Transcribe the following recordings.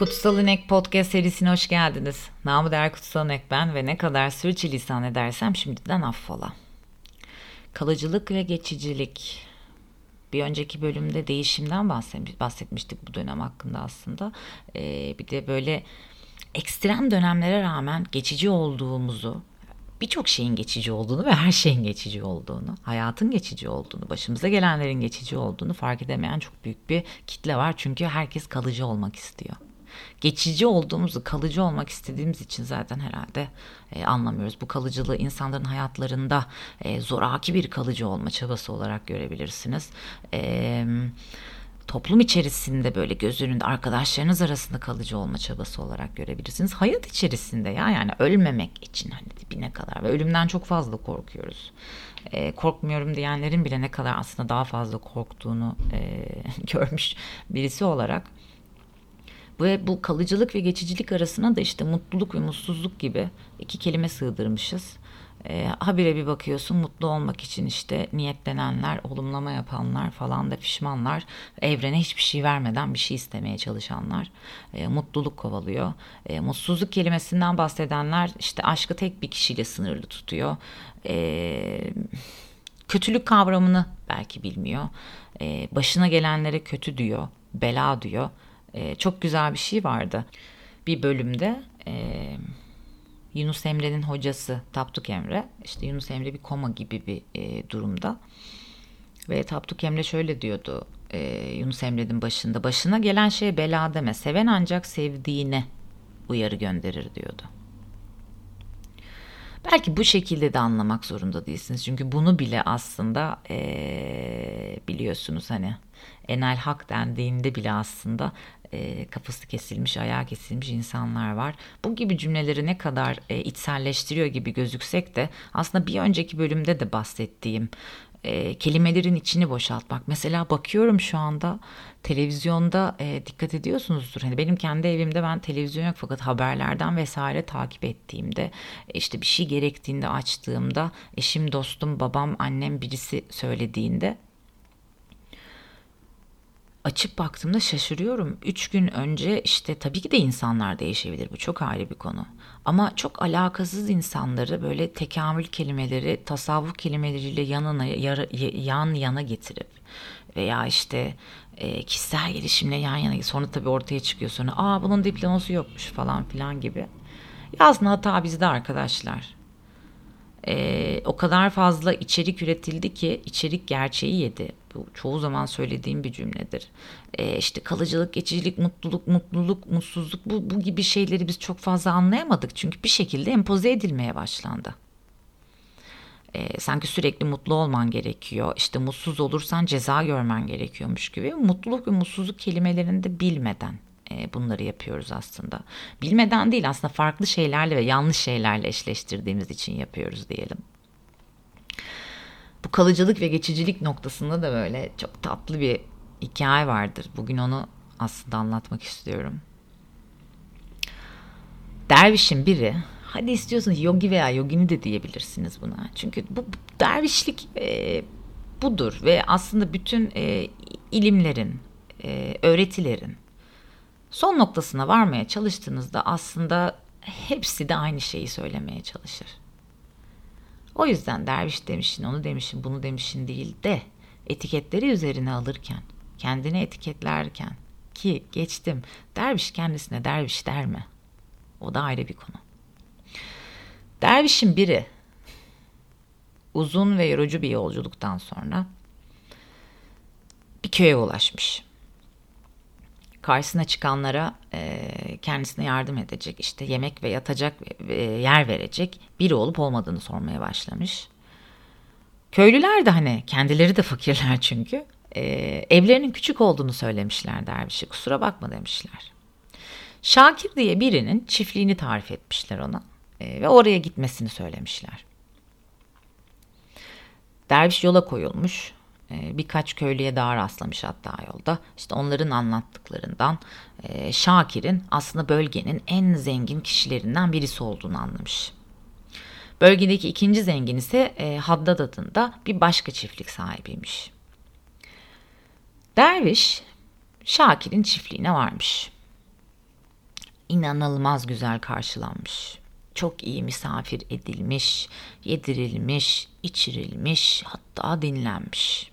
Kutsal İnek Podcast serisine hoş geldiniz. Namı değer Kutsal İnek ben ve ne kadar sürçülisan edersem şimdiden affola. Kalıcılık ve geçicilik. Bir önceki bölümde değişimden bahsetmiştik bu dönem hakkında aslında. Ee, bir de böyle ekstrem dönemlere rağmen geçici olduğumuzu, birçok şeyin geçici olduğunu ve her şeyin geçici olduğunu, hayatın geçici olduğunu, başımıza gelenlerin geçici olduğunu fark edemeyen çok büyük bir kitle var. Çünkü herkes kalıcı olmak istiyor geçici olduğumuzu, kalıcı olmak istediğimiz için zaten herhalde e, anlamıyoruz. Bu kalıcılığı insanların hayatlarında e, zoraki bir kalıcı olma çabası olarak görebilirsiniz. E, toplum içerisinde böyle göz önünde arkadaşlarınız arasında kalıcı olma çabası olarak görebilirsiniz. Hayat içerisinde ya yani ölmemek için hani dibine kadar ve ölümden çok fazla korkuyoruz. E, korkmuyorum diyenlerin bile ne kadar aslında daha fazla korktuğunu e, görmüş birisi olarak ve bu kalıcılık ve geçicilik arasına da işte mutluluk ve mutsuzluk gibi iki kelime sığdırmışız. E, habire bir bakıyorsun mutlu olmak için işte niyetlenenler, olumlama yapanlar falan da pişmanlar. Evrene hiçbir şey vermeden bir şey istemeye çalışanlar. E, mutluluk kovalıyor. E, mutsuzluk kelimesinden bahsedenler işte aşkı tek bir kişiyle sınırlı tutuyor. E, kötülük kavramını belki bilmiyor. E, başına gelenlere kötü diyor, bela diyor e, çok güzel bir şey vardı. Bir bölümde e, Yunus Emre'nin hocası Tapduk Emre, işte Yunus Emre bir koma gibi bir e, durumda. Ve Tapduk Emre şöyle diyordu e, Yunus Emre'nin başında. Başına gelen şey bela deme. Seven ancak sevdiğine uyarı gönderir diyordu. Belki bu şekilde de anlamak zorunda değilsiniz. Çünkü bunu bile aslında ee, biliyorsunuz hani enel hak dendiğinde bile aslında e, kafası kesilmiş, ayağı kesilmiş insanlar var. Bu gibi cümleleri ne kadar e, içselleştiriyor gibi gözüksek de aslında bir önceki bölümde de bahsettiğim e, kelimelerin içini boşaltmak. Mesela bakıyorum şu anda televizyonda e, dikkat ediyorsunuzdur. Hani benim kendi evimde ben televizyon yok fakat haberlerden vesaire takip ettiğimde e, işte bir şey gerektiğinde açtığımda eşim, dostum, babam, annem birisi söylediğinde açıp baktığımda şaşırıyorum. Üç gün önce işte tabii ki de insanlar değişebilir bu çok ayrı bir konu. Ama çok alakasız insanları böyle tekamül kelimeleri, tasavvuf kelimeleriyle yanına yan yana getirip veya işte e, kişisel gelişimle yan yana sonra tabii ortaya çıkıyor sonra aa bunun diploması yokmuş falan filan gibi. Yazın hata bizde arkadaşlar. E, o kadar fazla içerik üretildi ki içerik gerçeği yedi. Bu çoğu zaman söylediğim bir cümledir. E, işte kalıcılık, geçicilik, mutluluk, mutluluk, mutsuzluk bu, bu gibi şeyleri biz çok fazla anlayamadık. Çünkü bir şekilde empoze edilmeye başlandı. E, sanki sürekli mutlu olman gerekiyor. İşte mutsuz olursan ceza görmen gerekiyormuş gibi. Mutluluk ve mutsuzluk kelimelerini de bilmeden e, bunları yapıyoruz aslında. Bilmeden değil aslında farklı şeylerle ve yanlış şeylerle eşleştirdiğimiz için yapıyoruz diyelim bu kalıcılık ve geçicilik noktasında da böyle çok tatlı bir hikaye vardır. Bugün onu aslında anlatmak istiyorum. Dervişin biri hadi istiyorsanız yogi veya yogini de diyebilirsiniz buna. Çünkü bu, dervişlik e, budur ve aslında bütün e, ilimlerin, e, öğretilerin son noktasına varmaya çalıştığınızda aslında hepsi de aynı şeyi söylemeye çalışır. O yüzden derviş demişin, onu demişin, bunu demişin değil de etiketleri üzerine alırken, kendini etiketlerken ki geçtim derviş kendisine derviş der mi? O da ayrı bir konu. Dervişin biri uzun ve yorucu bir yolculuktan sonra bir köye ulaşmış karşısına çıkanlara e, kendisine yardım edecek, işte yemek ve yatacak e, yer verecek biri olup olmadığını sormaya başlamış. Köylüler de hani kendileri de fakirler çünkü e, evlerinin küçük olduğunu söylemişler dervişe kusura bakma demişler. Şakir diye birinin çiftliğini tarif etmişler ona e, ve oraya gitmesini söylemişler. Derviş yola koyulmuş birkaç köylüye daha rastlamış hatta yolda. İşte onların anlattıklarından e, Şakir'in aslında bölgenin en zengin kişilerinden birisi olduğunu anlamış. Bölgedeki ikinci zengin ise e, Haddad adında bir başka çiftlik sahibiymiş. Derviş Şakir'in çiftliğine varmış. inanılmaz güzel karşılanmış. Çok iyi misafir edilmiş, yedirilmiş, içirilmiş, hatta dinlenmiş.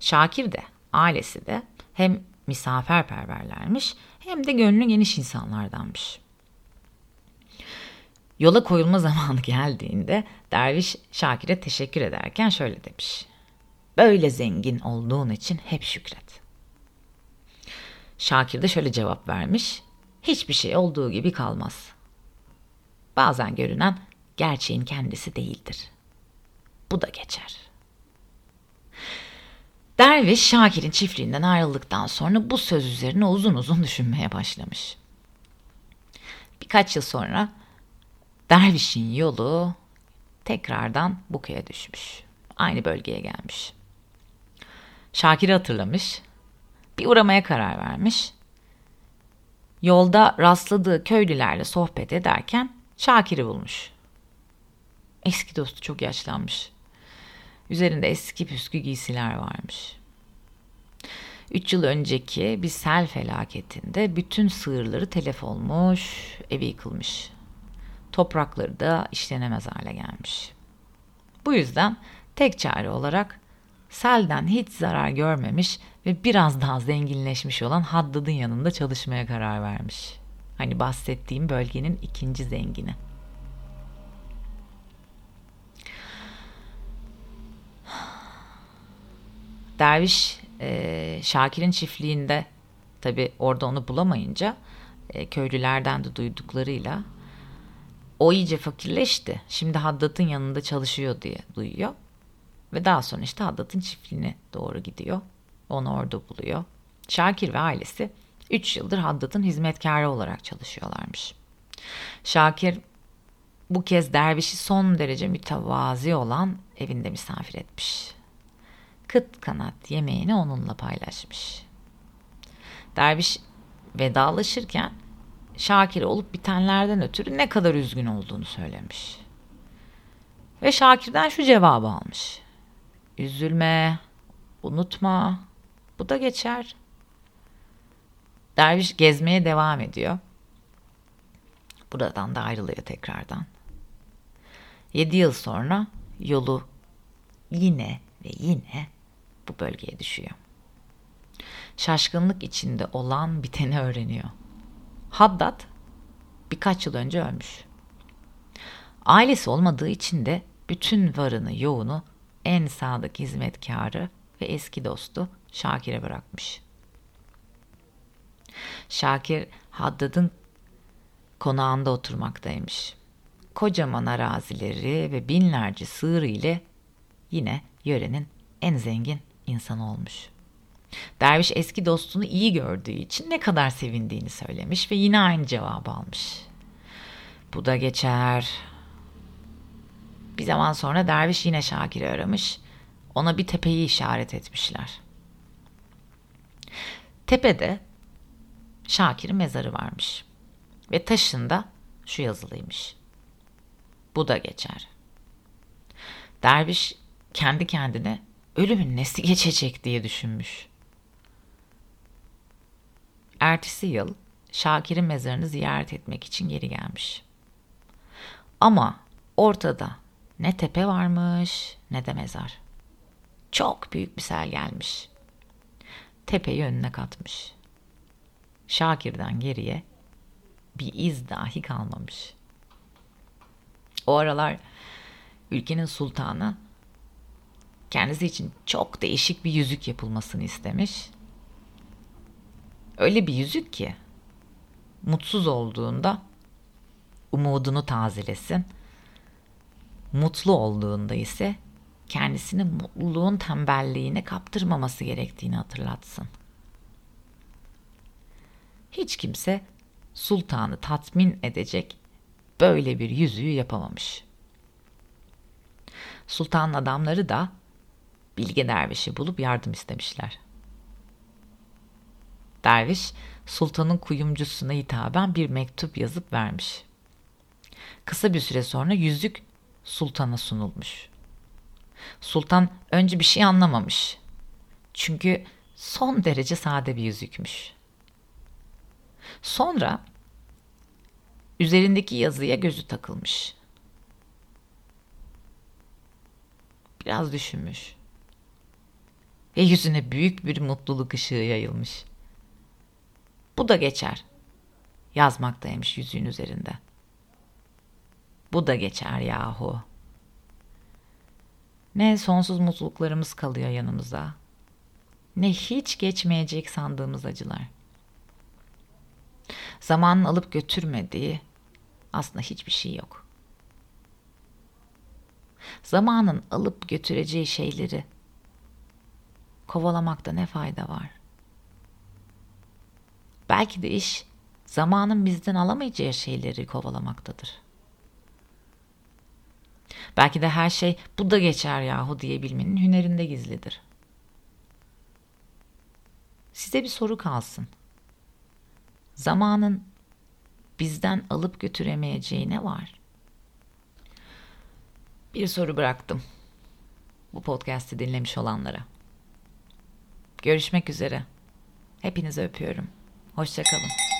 Şakir de, ailesi de hem misafirperverlermiş hem de gönlü geniş insanlardanmış. Yola koyulma zamanı geldiğinde derviş Şakir'e teşekkür ederken şöyle demiş. Böyle zengin olduğun için hep şükret. Şakir de şöyle cevap vermiş. Hiçbir şey olduğu gibi kalmaz. Bazen görünen gerçeğin kendisi değildir. Bu da geçer. Derviş Şakir'in çiftliğinden ayrıldıktan sonra bu söz üzerine uzun uzun düşünmeye başlamış. Birkaç yıl sonra Derviş'in yolu tekrardan Buka'ya düşmüş. Aynı bölgeye gelmiş. Şakir'i hatırlamış. Bir uğramaya karar vermiş. Yolda rastladığı köylülerle sohbet ederken Şakir'i bulmuş. Eski dostu çok yaşlanmış. Üzerinde eski püskü giysiler varmış. Üç yıl önceki bir sel felaketinde bütün sığırları telef olmuş, evi yıkılmış. Toprakları da işlenemez hale gelmiş. Bu yüzden tek çare olarak selden hiç zarar görmemiş ve biraz daha zenginleşmiş olan Haddad'ın yanında çalışmaya karar vermiş. Hani bahsettiğim bölgenin ikinci zengini. Derviş e, Şakir'in çiftliğinde tabi orada onu bulamayınca e, köylülerden de duyduklarıyla o iyice fakirleşti. Şimdi Haddad'ın yanında çalışıyor diye duyuyor. Ve daha sonra işte Haddad'ın çiftliğine doğru gidiyor. Onu orada buluyor. Şakir ve ailesi 3 yıldır Haddad'ın hizmetkarı olarak çalışıyorlarmış. Şakir bu kez dervişi son derece mütevazi olan evinde misafir etmiş. Kıt kanat yemeğini onunla paylaşmış. Derviş vedalaşırken Şakir olup bitenlerden ötürü ne kadar üzgün olduğunu söylemiş. Ve Şakir'den şu cevabı almış. Üzülme, unutma, bu da geçer. Derviş gezmeye devam ediyor. Buradan da ayrılıyor tekrardan. Yedi yıl sonra yolu yine ve yine bu bölgeye düşüyor. Şaşkınlık içinde olan biteni öğreniyor. Haddad birkaç yıl önce ölmüş. Ailesi olmadığı için de bütün varını yoğunu en sadık hizmetkarı ve eski dostu Şakir'e bırakmış. Şakir Haddad'ın konağında oturmaktaymış. Kocaman arazileri ve binlerce sığır ile yine yörenin en zengin insanı olmuş. Derviş eski dostunu iyi gördüğü için ne kadar sevindiğini söylemiş ve yine aynı cevabı almış. Bu da geçer. Bir zaman sonra derviş yine Şakir'i aramış. Ona bir tepeyi işaret etmişler. Tepede Şakir'in mezarı varmış. Ve taşında şu yazılıymış. Bu da geçer. Derviş kendi kendine ölümün nesi geçecek diye düşünmüş. Ertesi yıl Şakir'in mezarını ziyaret etmek için geri gelmiş. Ama ortada ne tepe varmış ne de mezar. Çok büyük bir sel gelmiş. Tepeyi önüne katmış. Şakir'den geriye bir iz dahi kalmamış. O aralar ülkenin sultanı kendisi için çok değişik bir yüzük yapılmasını istemiş. Öyle bir yüzük ki mutsuz olduğunda umudunu tazelesin. Mutlu olduğunda ise kendisini mutluluğun tembelliğine kaptırmaması gerektiğini hatırlatsın. Hiç kimse sultanı tatmin edecek böyle bir yüzüğü yapamamış. Sultanın adamları da Bilge Derviş'i bulup yardım istemişler. Derviş, sultanın kuyumcusuna hitaben bir mektup yazıp vermiş. Kısa bir süre sonra yüzük sultana sunulmuş. Sultan önce bir şey anlamamış. Çünkü son derece sade bir yüzükmüş. Sonra Üzerindeki yazıya gözü takılmış. Biraz düşünmüş. Ve yüzüne büyük bir mutluluk ışığı yayılmış. Bu da geçer. Yazmaktaymış yüzüğün üzerinde. Bu da geçer yahu. Ne sonsuz mutluluklarımız kalıyor yanımıza. Ne hiç geçmeyecek sandığımız acılar. Zamanın alıp götürmediği aslında hiçbir şey yok. Zamanın alıp götüreceği şeyleri kovalamakta ne fayda var? Belki de iş zamanın bizden alamayacağı şeyleri kovalamaktadır. Belki de her şey bu da geçer yahu diyebilmenin hünerinde gizlidir. Size bir soru kalsın. Zamanın bizden alıp götüremeyeceği ne var? Bir soru bıraktım. Bu podcast'i dinlemiş olanlara. Görüşmek üzere. Hepinizi öpüyorum. Hoşçakalın.